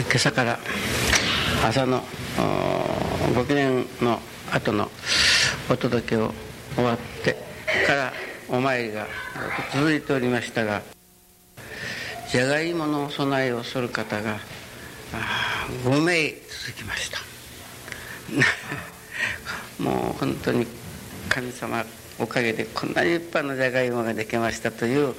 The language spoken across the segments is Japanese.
今朝から朝のご記念の後のお届けを終わってからお参りが続いておりましたがじゃがいもの備えをする方が5名続きました。もう本当に神様おかげでこんなに立派なじゃがいもができましたという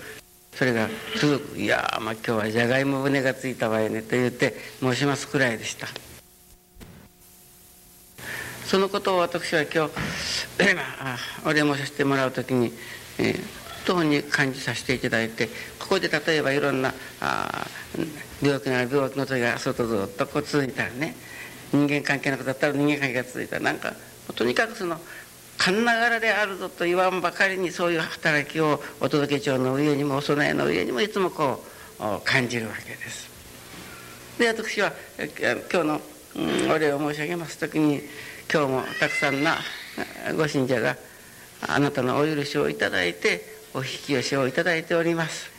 それが続くいやまあ今日はじゃがいも船がついたわよねと言って申しますくらいでした。そのことを私は今日お礼申させてもらう時に、えー、当に感じさせていただいてここで例えばいろんなあ病気なら病気の時が外ずっとこう続いたらね人間関係のことだったら人間関係が続いたらなんかとにかくその勘ながらであるぞと言わんばかりにそういう働きをお届け帳の上にもお供えの上にもいつもこう感じるわけです。で私は今日の、お礼を申し上げます時に今日もたくさんなご信者があなたのお許しをいただいてお引き寄せをいただいております。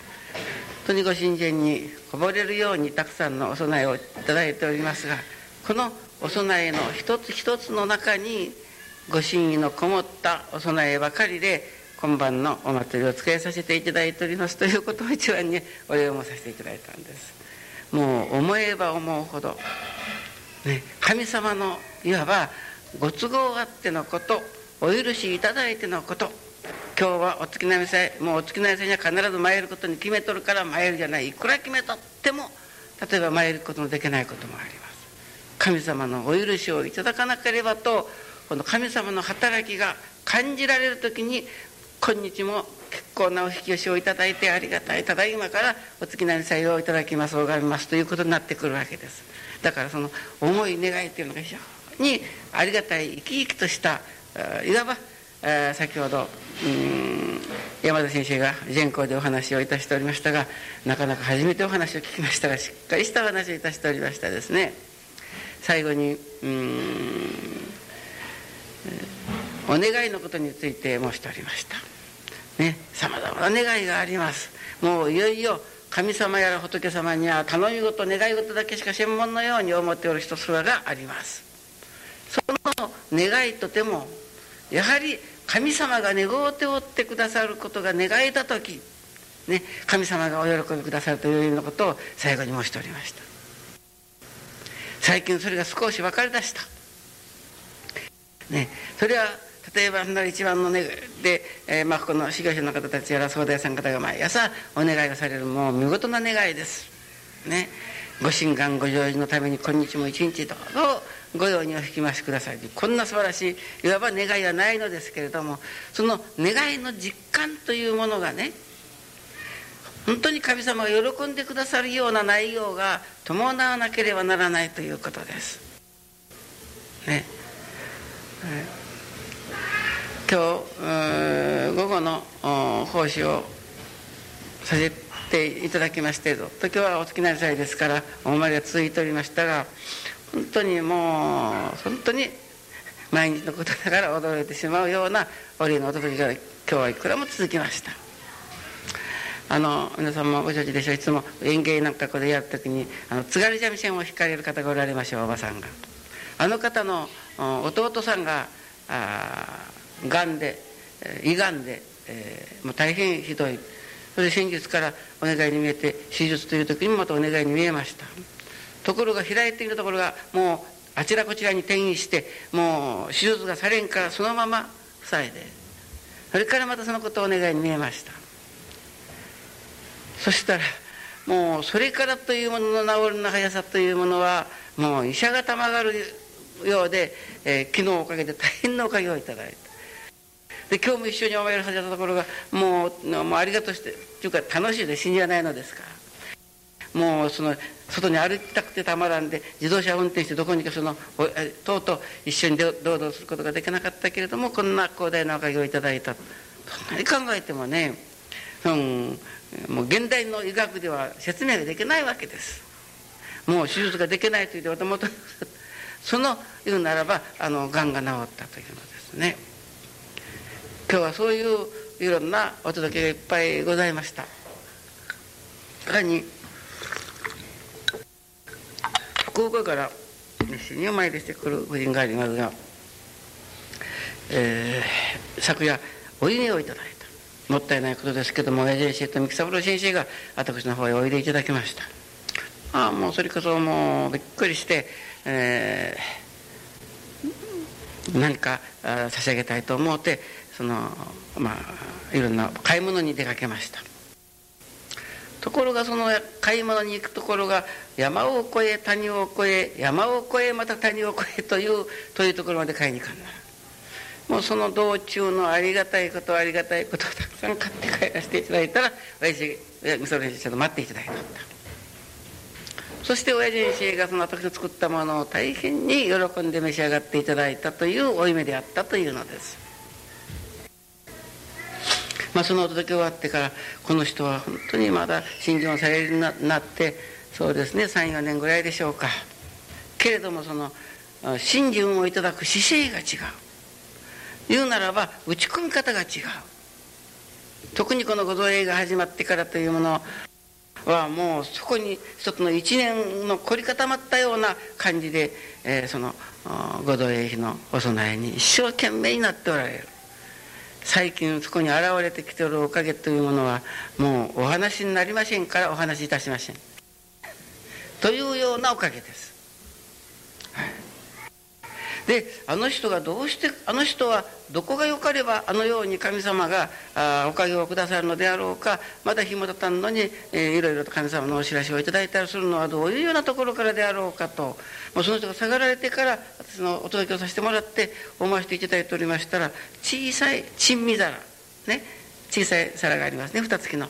本当にご信者にこぼれるようにたくさんのお供えをいただいておりますがこのお供えの一つ一つの中にご神意のこもったお供えばかりで今晩のお祭りを使いさせていただいておりますということを一番にお礼を申させていただいたんです。もう思えば思うほど、ね、神様のいわばご都合あってのことお許しいただいてのこと今日はお月並み祭もうお月並み祭には必ず参ることに決めとるから参るじゃないいくら決めとっても例えば参ることのできないこともあります。神様のお許しをいただかなければとこの神様の働きが感じられる時に今日も結構なお引き寄せをいただいてありがたい。ただいまからお月なり祭をいただきます。拝みますということになってくるわけです。だからその思い願いというのが非常にありがたい生き生きとしたいわば先ほど山田先生が全校でお話をいたしておりましたがなかなか初めてお話を聞きましたがしっかりしたお話をいたしておりましたですね。最後にうんお願いのことについて申しておりました。ねさまざまな願いがあります。もういよいよ神様やら仏様には頼み事願い事だけしか専門のように思っておる人すらがあります。その願いとてもやはり神様が願うておってくださることが願えた時ね、神様がお喜びくださるというようなことを最後に申しておりました。最近それが少し分かりだした。ねそれは例えば一番のねで、えー、まあ、この修行者の方たちやら総大さん方が毎朝お願いをされるもう見事な願いですねご神願ご成就のために今日も一日どうぞご用にお引き増しくださいこんな素晴らしいいわば願いはないのですけれどもその願いの実感というものがね本当に神様が喜んでくださるような内容が伴わなければならないということです。ね。今日午後の奉仕をさせていただきまして時はお月なり祭ですからお参りが続いておりましたが本当にもう本当に毎日のことだから驚いてしまうようなお礼のお届けが今日はいくらも続きました。あの皆さんもご承知でしょう。いつも園芸なんかこでやる時にあの津軽三味線を弾かれる方がおられましょうおばさんが。あの方の弟さんががんで胃がんで、えー、もう大変ひどい。それで先日からお願いに見えて手術という時にもまたお願いに見えました。ところが開いているところがもうあちらこちらに転移してもう手術がされんからそのまま塞いでそれからまたそのことをお願いに見えました。そしたらもうそれからというものの治りの速さというものはもう医者がたまがるようで、えー、昨日おかげで大変なおかげをいただいた。で今日も一緒にお参りさせたところがもうもうありがとうしてというか楽しいで死にはないのですから。もうその外に歩きたくてたまらんで自動車運転してどこにかそのとうとう一緒に堂々することができなかったけれどもこんな広大なおかげをいただいた。そんなに考えてもね、うん、もう現代の医学では説明ができないわけです。もう手術ができないというともとその言うならばあのがんが治ったというのですね。今日はそういういろんなお届けがいっぱいございました。他に福岡から熱心にお参りしてくる夫人がありますが、えー、昨夜お稲をいただいた。もったいないことですけども親父先生と三木三郎先生が私の方へおいでいただきました。ああもうそれこそもうびっくりして、えー、何か差し上げたいと思ってそのまあいろんな買い物に出かけました。ところがその買い物に行くところが山を越え谷を越え山を越えまた谷を越えというというところまで買いに行かんなもうその道中のありがたいことありがたいことをたくさん買って帰らせていただいたら親父みそれ先生と待っていただいたそして親父先生がその私の作ったものを大変に喜んで召し上がっていただいたというお夢であったというのです。まあ、そのお届け終わってからこの人は本当にまだ信心をされるようになってそうですね34年ぐらいでしょうか。けれどもその信心をいただく姿勢が違う。言うならば打ち込み方が違う。特にこのご造営が始まってからというものはもうそこに一つの一年の凝り固まったような感じで、えー、そのご造営のお供えに一生懸命になっておられる。最近そこに現れてきておるおかげというものはもうお話になりませんからお話しいたしません。というようなおかげです、であの人がどうしてあの人はどこがよかればあのように神様があおかげをくださるのであろうかまだ日もたたんのに、えー、いろいろと神様のお知らせをいただいたりするのはどういうようなところからであろうかと。もうその人が下がられてから私のお届けをさせてもらって思わせていただいておりましたら小さい珍味皿。ね。小さい皿がありますね。蓋付きの。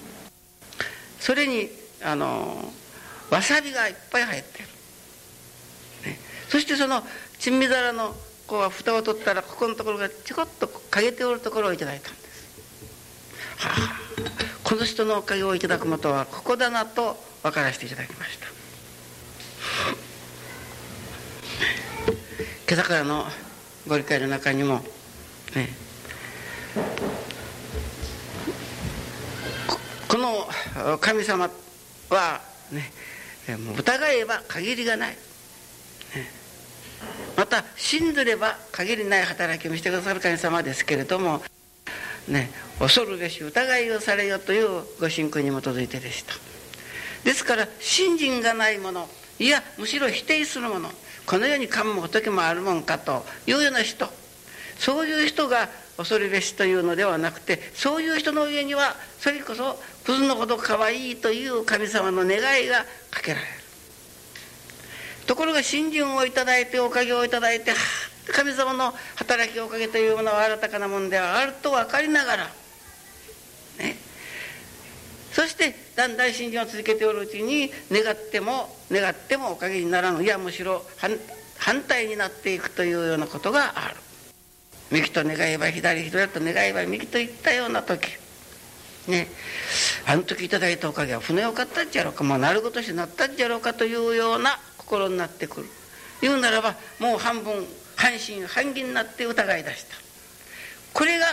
それにあのわさびがいっぱい入ってる、ね、そしてその珍味皿のこう蓋を取ったらここのところがちょこっと陰ておるところをいただいたんです。はあ、この人のおかげをいただくことはここだなと分からせていただきました。今朝からのご理解の中にもねこの神様はね疑えば限りがない。ねまた信ずれば限りない働きをしてくださる神様ですけれどもね恐るべし疑いをされよというご信仰に基づいてでした。ですから信心がないものいやむしろ否定するものこの世に神も仏もあるもんかというような人そういう人が恐るべしというのではなくてそういう人の上にはそれこそクズのほど可愛いという神様の願いがかけられる。ところが信心をいただいておかげをいただいて神様の働きおかげというものは新たかなものではあると分かりながらね。そしてだんだん信心を続けておるうちに願っても願ってもおかげにならぬ。いやむしろ反対になっていくというようなことがある。右と願えば左左と願えば右といったような時。ね。あの時いただいたおかげは船を買ったんじゃろうかもうなるごとしなったんじゃろうかというような心になってくる。言うならばもう半分半信半疑になって疑い出した。これが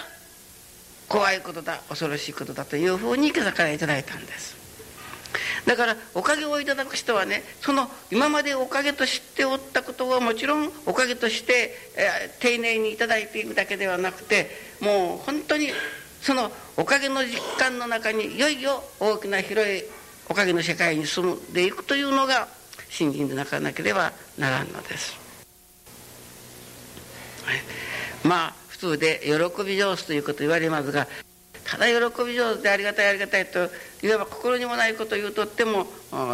怖いことだ恐ろしいことだというふうに今朝からいただいたんです。だからおかげをいただく人はねその今までおかげと知っておったことはもちろんおかげとして、えー、丁寧にいただいていくだけではなくてもう本当にそのおかげの実感の中にいよいよ大きな広いおかげの世界に住んでいくというのが信心でなかなければならんのです。はい。まあ普通で喜び上手ということ言われますがただ喜び上手でありがたいありがたいといわば心にもないことを言うとっても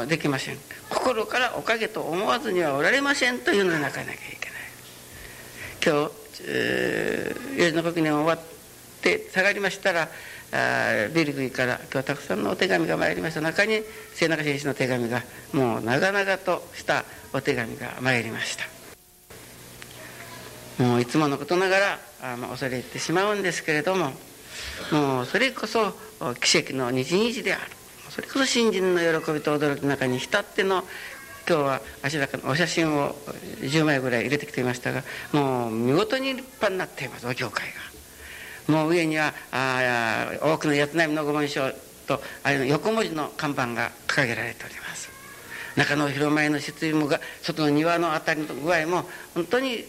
できません。心からおかげと思わずにはおられませんというので泣かなきゃいけない。今日、4時の国年終わって下がりましたらあビリグイから今日はたくさんのお手紙が参りました。中に末永先生の手紙がもう長々としたお手紙が参りました。もういつものことながらあ、まあ、恐れ入ってしまうんですけれどももうそれこそ奇跡の日々である。それこそ新人の喜びと驚きの中に浸っての今日は足高のお写真を10枚ぐらい入れてきていましたがもう見事に立派になっていますお教会が。もう上にはあ多くの八つ波の御紋章とあの横文字の看板が掲げられております中の広前の設備もが外の庭のあたりの具合も本当に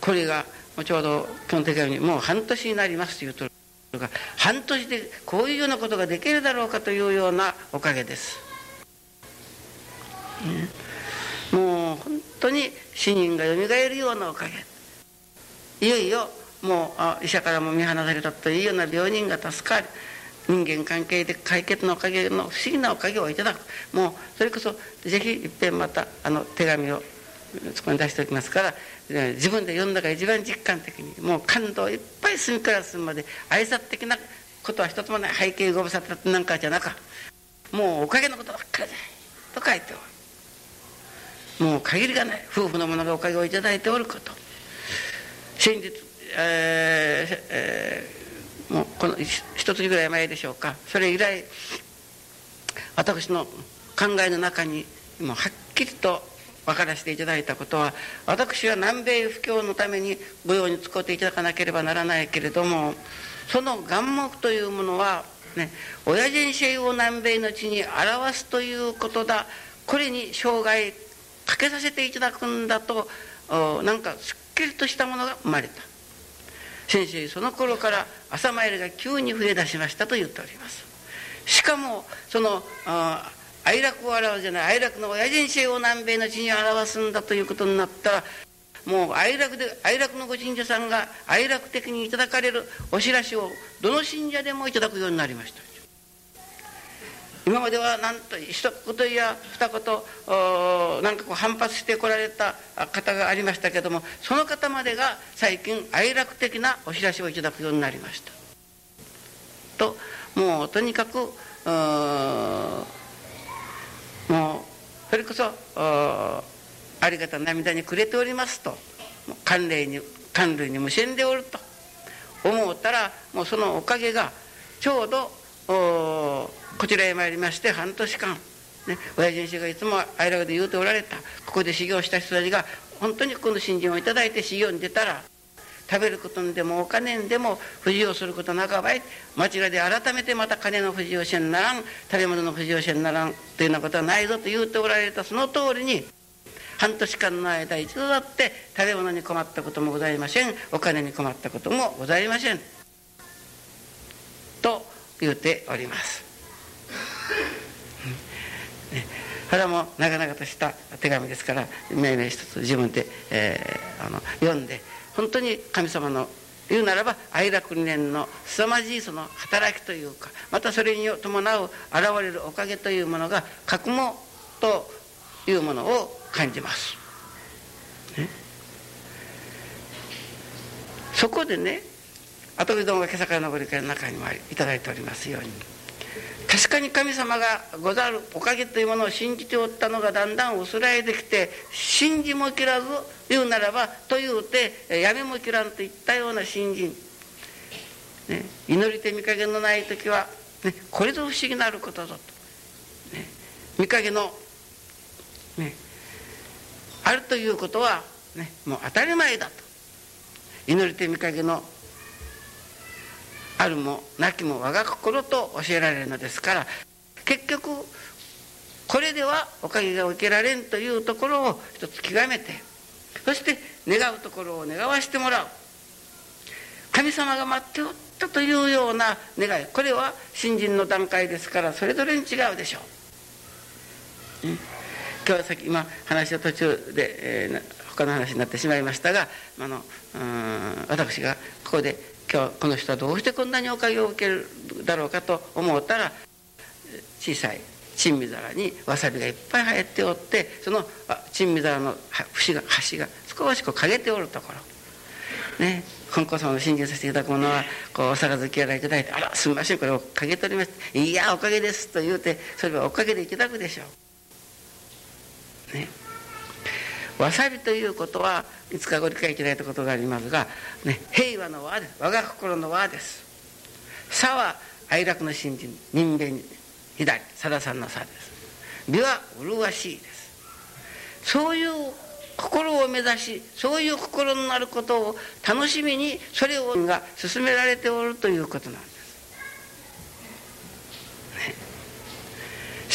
これがちょうど基本的にもう半年になりますというとが半年でこういうようなことができるだろうかというようなおかげです。もう本当に死人がよみがえるようなおかげいよいよもう医者からも見放されたというような病人が助かる。人間関係で解決のおかげの不思議なおかげをいただく。もうそれこそぜひいっぺんまたあの手紙をそこに出しておきますから自分で読んだから一番実感的にもう感動いっぱい隅から隅まで挨拶的なことは一つもない背景ご無沙汰なんかじゃなか。もうおかげのことばっかりだと書いておる。もう限りがない夫婦の者がおかげをいただいておること。先日、ええ、もうこの一月ぐらい前でしょうか。それ以来私の考えの中にもうはっきりと分からせていただいたことは私は南米布教のために御用に使っていただかなければならないけれどもその眼目というものはね親人性を南米の地に表すということだ。これに生涯かけさせていただくんだとなんかすっきりとしたものが生まれた。先生その頃から朝参りが急に増え出しましたと言っております。しかもその哀楽を表すじゃない哀楽の親人性を南米の地に表すんだということになったらもう哀楽で哀楽のご神社さんが哀楽的にいただかれるお知らしをどの信者でもいただくようになりました。今まではなんと一言や二言なんかこう反発してこられた方がありましたけどもその方までが最近哀楽的なお知らせをいただくようになりました。ともうとにかくもうそれこそありがた涙にくれておりますと寒冷に寒類に無線でおると思ったらもうそのおかげがちょうどおこちらへ参りまして半年間、ね、親父先生がいつも愛楽で言うておられたここで修行した人たちが本当にこの信心を頂いて修行に出たら食べることにでもお金にでも不自由することなかばい町らで改めてまた金の不自由せんならん食べ物の不自由せんならんというようなことはないぞと言うておられたその通りに半年間の間一度だって食べ物に困ったこともございませんお金に困ったこともございませんと言うております。ね、これはもう長々とした手紙ですから命名一つ自分で、えー、あの読んで本当に神様の言うならば愛楽理念の凄まじいその働きというかまたそれに伴う現れるおかげというものが覚悟というものを感じます。ね、そこでね後でどもが今朝から登り会の中にもいただいておりますように確かに神様がござるおかげというものを信じておったのがだんだん薄らいできて信じも切らず言うならばというてやめも切らんといったような信心、ね、祈りて見影のない時は、ね、これぞ不思議なることぞと、ね、見影の、ね、あるということは、ね、もう当たり前だと。祈りて見影のあるもなきも我が心と教えられるのですから結局これではおかげが受けられんというところを一つ極めてそして願うところを願わしてもらう。神様が待っておったというような願い。これは新人の段階ですからそれぞれに違うでしょう、うん、今日はさっき今話の途中で、えー、他の話になってしまいましたがあのうん私がここで今日この人はどうしてこんなにおかげを受けるだろうかと思ったら小さい珍味皿にわさびがいっぱい入っておってその珍味皿の節が端が少しこう陰ておるところ。ね金光様の信じさせていただくものはこうお杯やらいただいて「あらすみませんこれをかけております」「いやおかげです」と言うてそれはおかげでいただくでしょう。ね。わさびということはいつかご理解いただいたことがありますが、ね、平和の和です我が心の和です。さは哀楽の信心人間左さださんの差です。美は麗しいです。そういう心を目指しそういう心になることを楽しみにそれをが進められておるということなんです、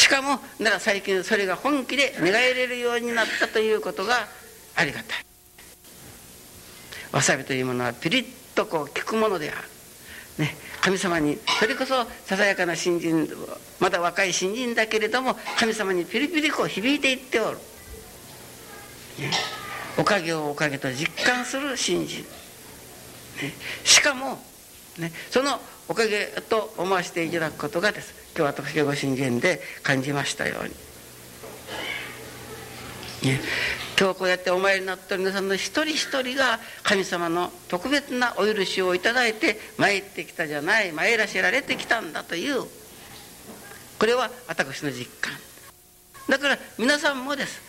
しかもなら最近それが本気で願えれるようになったということがありがたい。わさびというものはピリッとこう効くものである、ね、神様にそれこそささやかな新人まだ若い新人だけれども神様にピリピリこう響いていっておる、ね、おかげをおかげと実感する新人、ね、しかも、ね、そのおかげと思わせていただくことがです。今日私がご信玄で感じましたように、ね、今日こうやってお参りになってる皆さんの一人一人が神様の特別なお許しをいただいて参ってきたじゃない参らせられてきたんだという。これは私の実感。だから皆さんもです。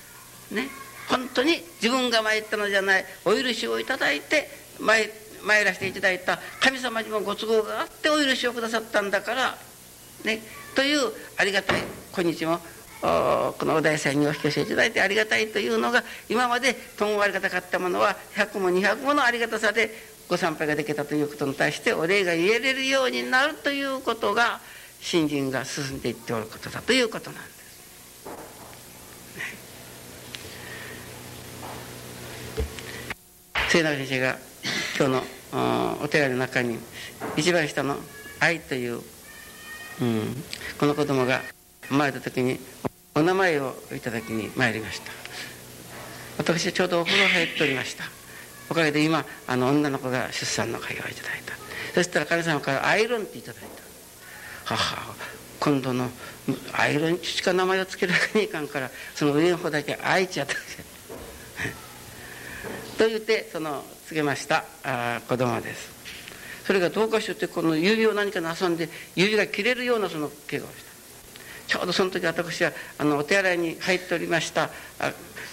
ね。本当に自分が参ったのじゃないお許しをいただいて参参らせていただいた神様にもご都合があってお許しをくださったんだからねというありがたい今日もこのお大祭にお引き寄せいただいてありがたいというのが今までともありがたかったものは100も200ものありがたさでご参拝ができたということに対してお礼が言えれるようになるということが信心が進んでいっておることだということなんです。末永先生が今日のお手紙の中に一番下の「愛」という、うん、この子供が生まれた時にお名前をいただきに参りました。私はちょうどお風呂入っておりました。おかげで今あの女の子が出産の会をいただいた。そしたら神様からアイロンっていただいた。母今度のアイロンにしか名前を付けるわけにいかんからその上の方だけ愛いちゃった と言ってその告げましたあ子供です。それがどうかしってこの指を何か遊んで指が切れるようなその怪我をした。ちょうどその時私はあのお手洗いに入っておりました。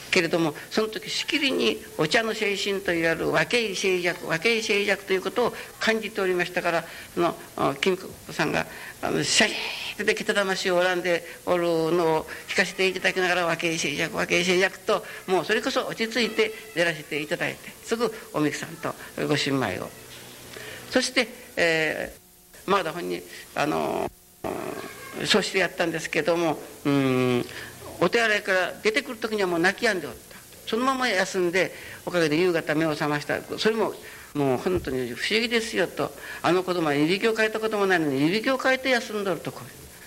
けれどもその時しきりにお茶の精神といわれる和敬静寂和敬静寂ということを感じておりましたからその金子さんがあのシャリーでけた魂を拝んでおるのを聞かせていただきながら和敬静寂和敬静寂ともうそれこそ落ち着いて出らせていただいてすぐおみくさんとご新米を。そして、えー、まだ本人あのそしてやったんですけどもうんお手洗いから出てくる時にはもう泣き止んでおった。そのまま休んでおかげで夕方目を覚ました。それももう本当に不思議ですよと。あの子供はいびきを変えたこともないのにいびきを変えて休んどるとこ。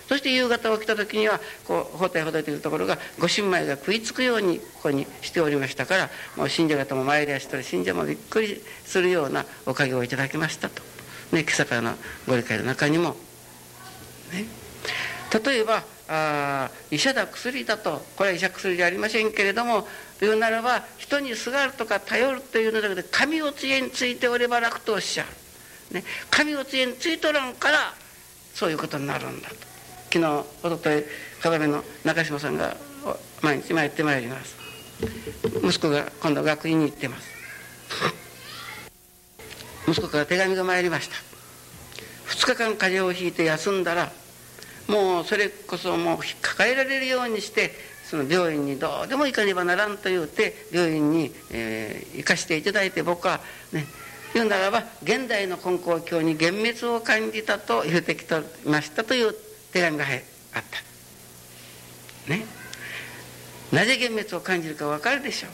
そして夕方起きた時にはこう包帯ほどいているところがご新米が食いつくようにここにしておりましたからもう信者方も参りやしたら信者もびっくりするようなおかげをいただきましたと、ね、今朝からのご理解の中にも。ね。例えばあ医者だ薬だとこれは医者薬じゃありませんけれども言うならば人にすがるとか頼るというのだけで神を杖についておれば楽とおっしゃる、ね、神を杖についとらんからそういうことになるんだと。昨日おととい鏡の中島さんが毎日参ってまいります。息子が今度学院に行ってます。息子から手紙が参りました。2日間風邪をひいて休んだらもうそれこそもう抱えられるようにしてその病院にどうでも行かねばならんと言うて病院に、えー、行かしていただいて僕はね言うならば現代の根高教に幻滅を感じたと言うてきてましたという手紙があった。ね。なぜ幻滅を感じるか分かるでしょう。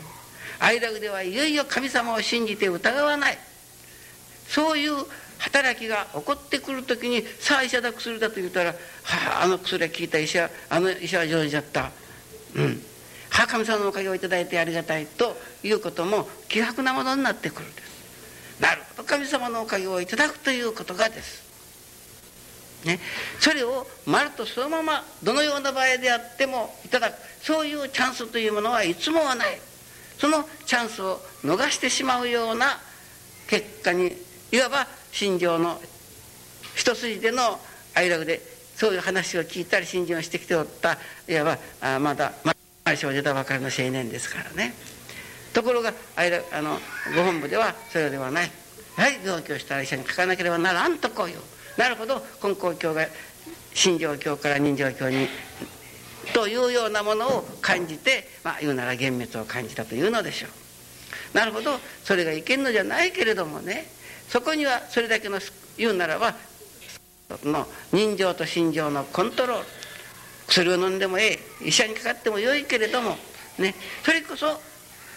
愛楽ではいよいよ神様を信じて疑わない。そういう働きが起こってくる時にさあ医者だ薬だと言ったら、はあ、あの薬は効いた医者あの医者は上手だった。うん。はあ神様のおかげをいただいてありがたいということも希薄なものになってくるんです。なるほど神様のおかげをいただくということがです。ね、それをまるとそのままどのような場合であってもいただく。そういうチャンスというものはいつもはない。そのチャンスを逃してしまうような結果にいわば心情の一筋での愛楽でそういう話を聞いたり信心をしてきておったいわばあまだ前生出たばかりの青年ですからね。ところがあのご本部ではそれではない。やはり病気をしたら医者に書かなければならんとこういう。なるほど。根高教が心情教から人情教にというようなものを感じて、まあ、言うなら幻滅を感じたというのでしょう。なるほど。それがいけんのじゃないけれどもねそこにはそれだけの言うならばの人情と心情のコントロール。薬を飲んでもええ。医者にかかってもよいけれどもね。それこそ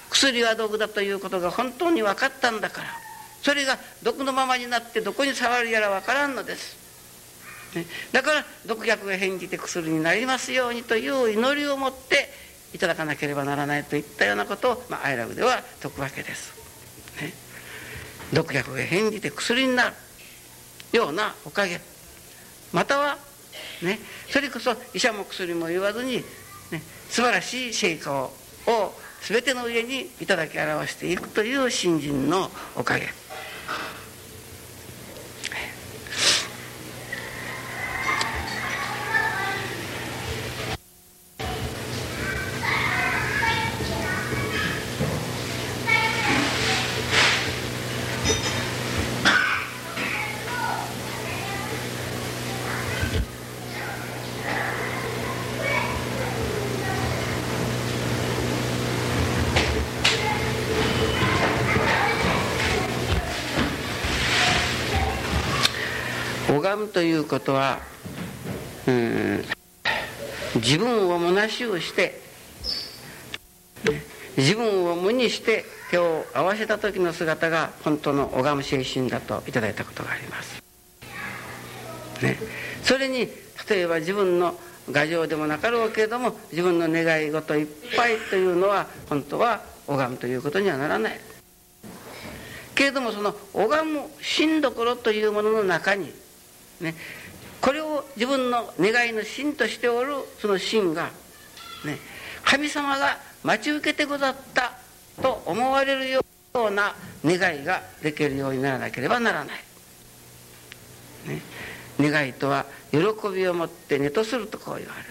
薬は毒だということが本当に分かったんだから。それが毒のままになってどこに触るやら分からんのです、ね、だから毒薬が返じて薬になりますようにという祈りを持っていただかなければならないといったようなことを、まあ、アイラブでは説くわけです、ね、毒薬が返じて薬になるようなおかげ。またはね。それこそ医者も薬も言わずに、ね、素晴らしい成果を全ての上にいただき表していくという信心のおかげ。拝むということは、うん、自分を虚しをして、自分を無にして手を合わせた時の姿が本当の拝む精神だといただいたことがあります。ね、それに例えば自分の牙城でもなかろうけれども自分の願い事いっぱいというのは本当は拝むということにはならない。けれどもその拝む心所というものの中にね、これを自分の願いの心としておるその心が、ね、神様が待ち受けてござったと思われるような願いができるようにならなければならない。ね、願いとは喜びを持って寝とするとこう言われる。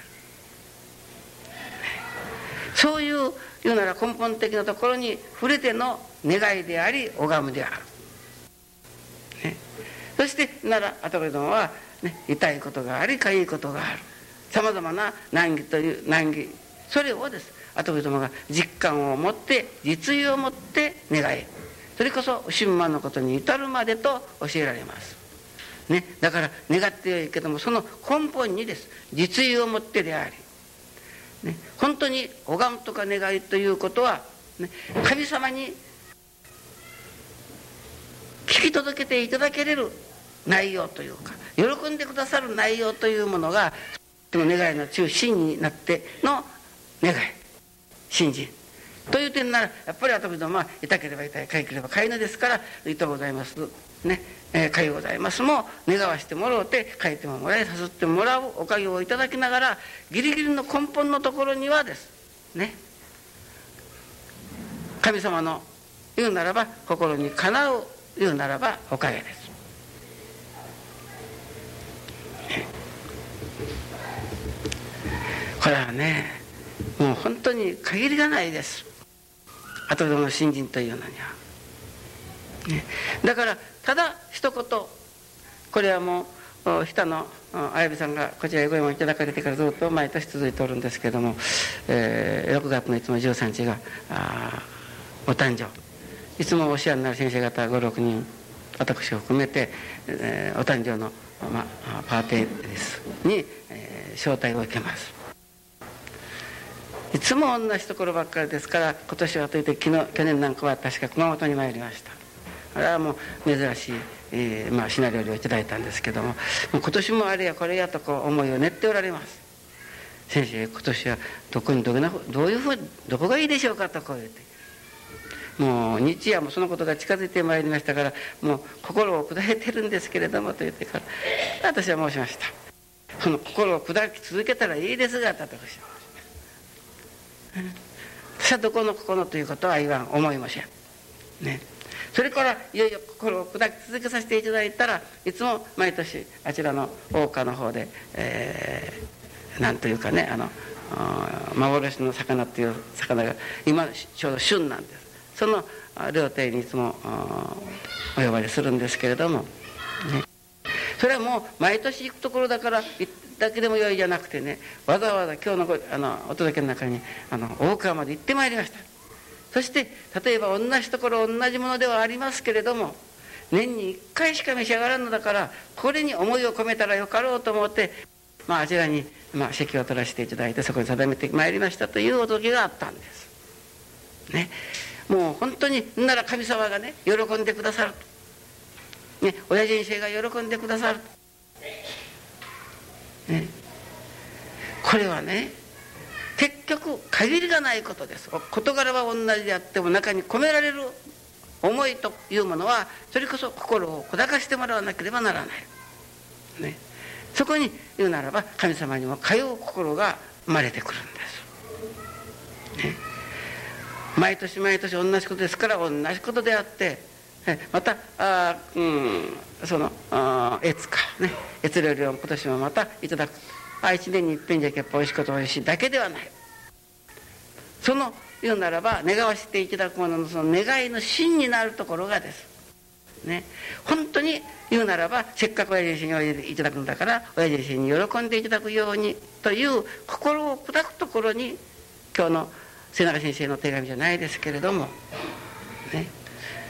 そういう言うなら根本的なところに触れての願いであり拝むである。そしてならアトレドンは、ね、痛いことがありかゆいことがある。さまざまな難儀という難儀。それをです。アトレドンが実感を持って実意を持って願い。それこそ神満のことに至るまでと教えられます、ね、だから願ってよいけどもその根本にです。実意を持ってであり、ね、本当に拝むとか願いということは、ね、神様に聞き届けていただけれる内容というか喜んでくださる内容というものがの願いの中心になっての願い。信心。という点ならやっぱり後々まあ痛ければ痛いかゆければかゆのですから「いとございます」ね。えー、かゆございますも願わしてもろうて書いてももらい誘ってもらうおかげをいただきながらギリギリの根本のところにはです。ね。神様の言うならば心にかなう言うならばおかげです。これはねもう本当に限りがないです。後での新人というのには、ね、だからただ一言これはもう日田の綾部さんがこちらへご用意いただかれてからずっと毎年続いておるんですけども、えー、6月のいつも13日がお誕生いつもお世話になる先生方56人私を含めて、えー、お誕生の、まあ、パーティーです。に、えー、招待を受けます。いつも同じところばっかりですから今年はといて昨日去年なんかは確か熊本に参りました。あれはもう珍しい、えーまあ、シナリオをいただいたんですけどもも今年もあれやこれやとこう思いを練っておられます。先生今年はどこにどどういうふうどこがいいでしょうかとこう言って。もう日夜もそのことが近づいてまいりましたからもう心を砕いてるんですけれどもと言ってから私は申しました。その心を砕き続けたらいいですがと私は私はどこのここのということは言わん思いません。ね。それからいよいよ心を砕き続けさせていただいたらいつも毎年あちらの大岡の方で、えー、なんというかねあの幻の魚っていう魚が今ちょうど旬なんです。その料亭にいつもお呼ばれするんですけれども、ね、それはもう毎年行くところだから行だけでもよいじゃなくてねわざわざ今日のあのお届けの中にあの大川まで行ってまいりました。そして例えば同じところ同じものではありますけれども年に1回しか召し上がらんのだからこれに思いを込めたらよかろうと思ってまあ、あちらに、まあ、席を取らせていただいてそこに定めてまいりましたというお時があったんです。ね、もう本当になら神様がね喜んでくださると、ね、親人生が喜んでくださる、ね、これはね結局限りがないことです。事柄は同じであっても中に込められる思いというものはそれこそ心を小高してもらわなければならない、ね、そこに言うならば神様にも通う心が生まれてくるんです、ね、毎年毎年同じことですから同じことであってまたあ、うん、その越かね越料理を今年もまたいただく。あ1年にいっぺんじゃけっぱおいしいことおいしいだけではない。その言うならば願わせていただくもののその願いの真になるところがです。ね本当に言うならばせっかく親父においでいただくんだから親父に喜んでいただくようにという心を砕くところに今日の瀬長先生の手紙じゃないですけれどもね。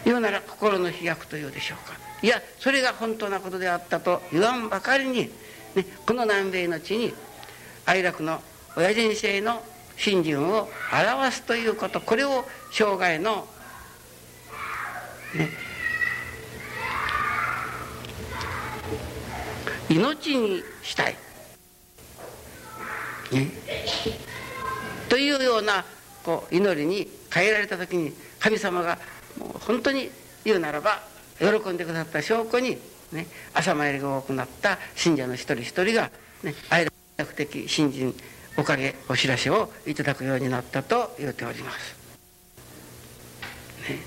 言うなら心の飛躍というでしょうか。いやそれが本当なことであったと言わんばかりに、ね、この南米の地に哀楽の親人生の信心を表すということこれを生涯の、ね、命にしたい、ね、というようなこう祈りに変えられた時に神様が本当に言うならば喜んでくださった証拠に、ね、朝参りが多くなった信者の一人一人が、ね、愛楽的信心おかげお知らせをいただくようになったと言っております、ね、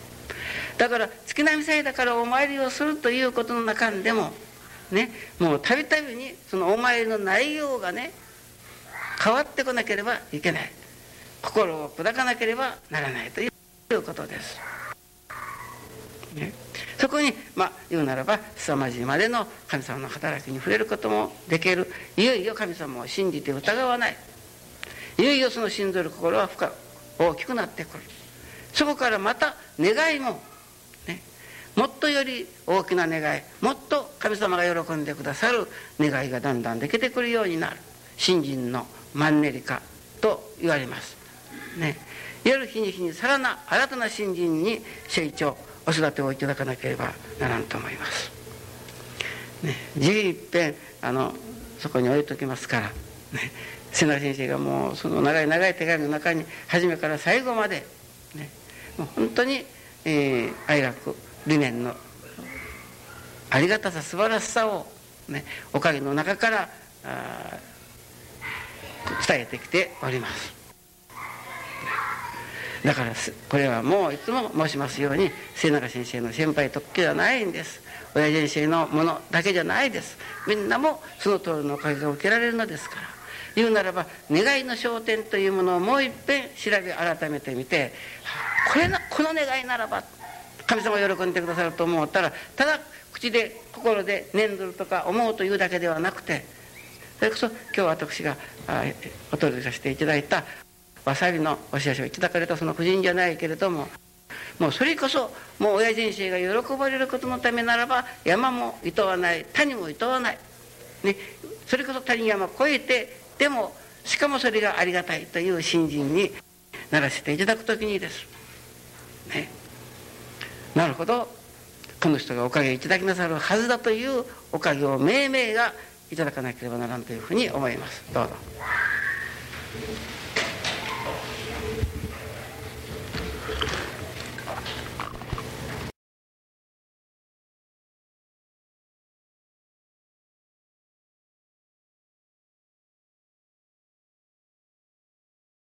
だから月並み祭だからお参りをするということの中でもねもうたびたびにそのお参りの内容がね変わってこなければいけない。心を砕かなければならないということです、ね、そこにまあ言うならば凄まじいまでの神様の働きに触れることもできる。いよいよ神様を信じて疑わない。いよいよその信ずる心は深く大きくなってくる。そこからまた願いも、ね、もっとより大きな願いもっと神様が喜んでくださる願いがだんだんできてくるようになる。信心のマンネリ化と言われます。ね。夜日に日にさらな新たな信心に成長。お育てをいただかなければならんと思います。ね、じいっぺんあのそこに置いときますから、ね、瀬名先生がもうその長い長い手紙の中に初めから最後まで、ね、もう本当に、えー、愛学理念のありがたさ素晴らしさを、ね、おかげの中から伝えてきております。だからこれはもういつも申しますように末永先生の先輩特許ではないんです。親父先生のものだけじゃないです。みんなもその通りのおかげが受けられるのですから。言うならば願いの焦点というものをもう一遍調べ改めてみてこれなこの願いならば神様喜んでくださると思ったらただ口で心で念ずるとか思うというだけではなくてそれこそ今日私がお取りさせていただいたわさびのお知らせをいただかれたその婦人じゃないけれどももうそれこそもう親人生が喜ばれることのためならば山もいとわない谷もいとわない、ね、それこそ谷山越えてでもしかもそれがありがたいという信心にならせていただく時にです、ね、なるほど。この人がおかげいただきなさるはずだというおかげを命名がいただかなければならんというふうに思います。どうぞ。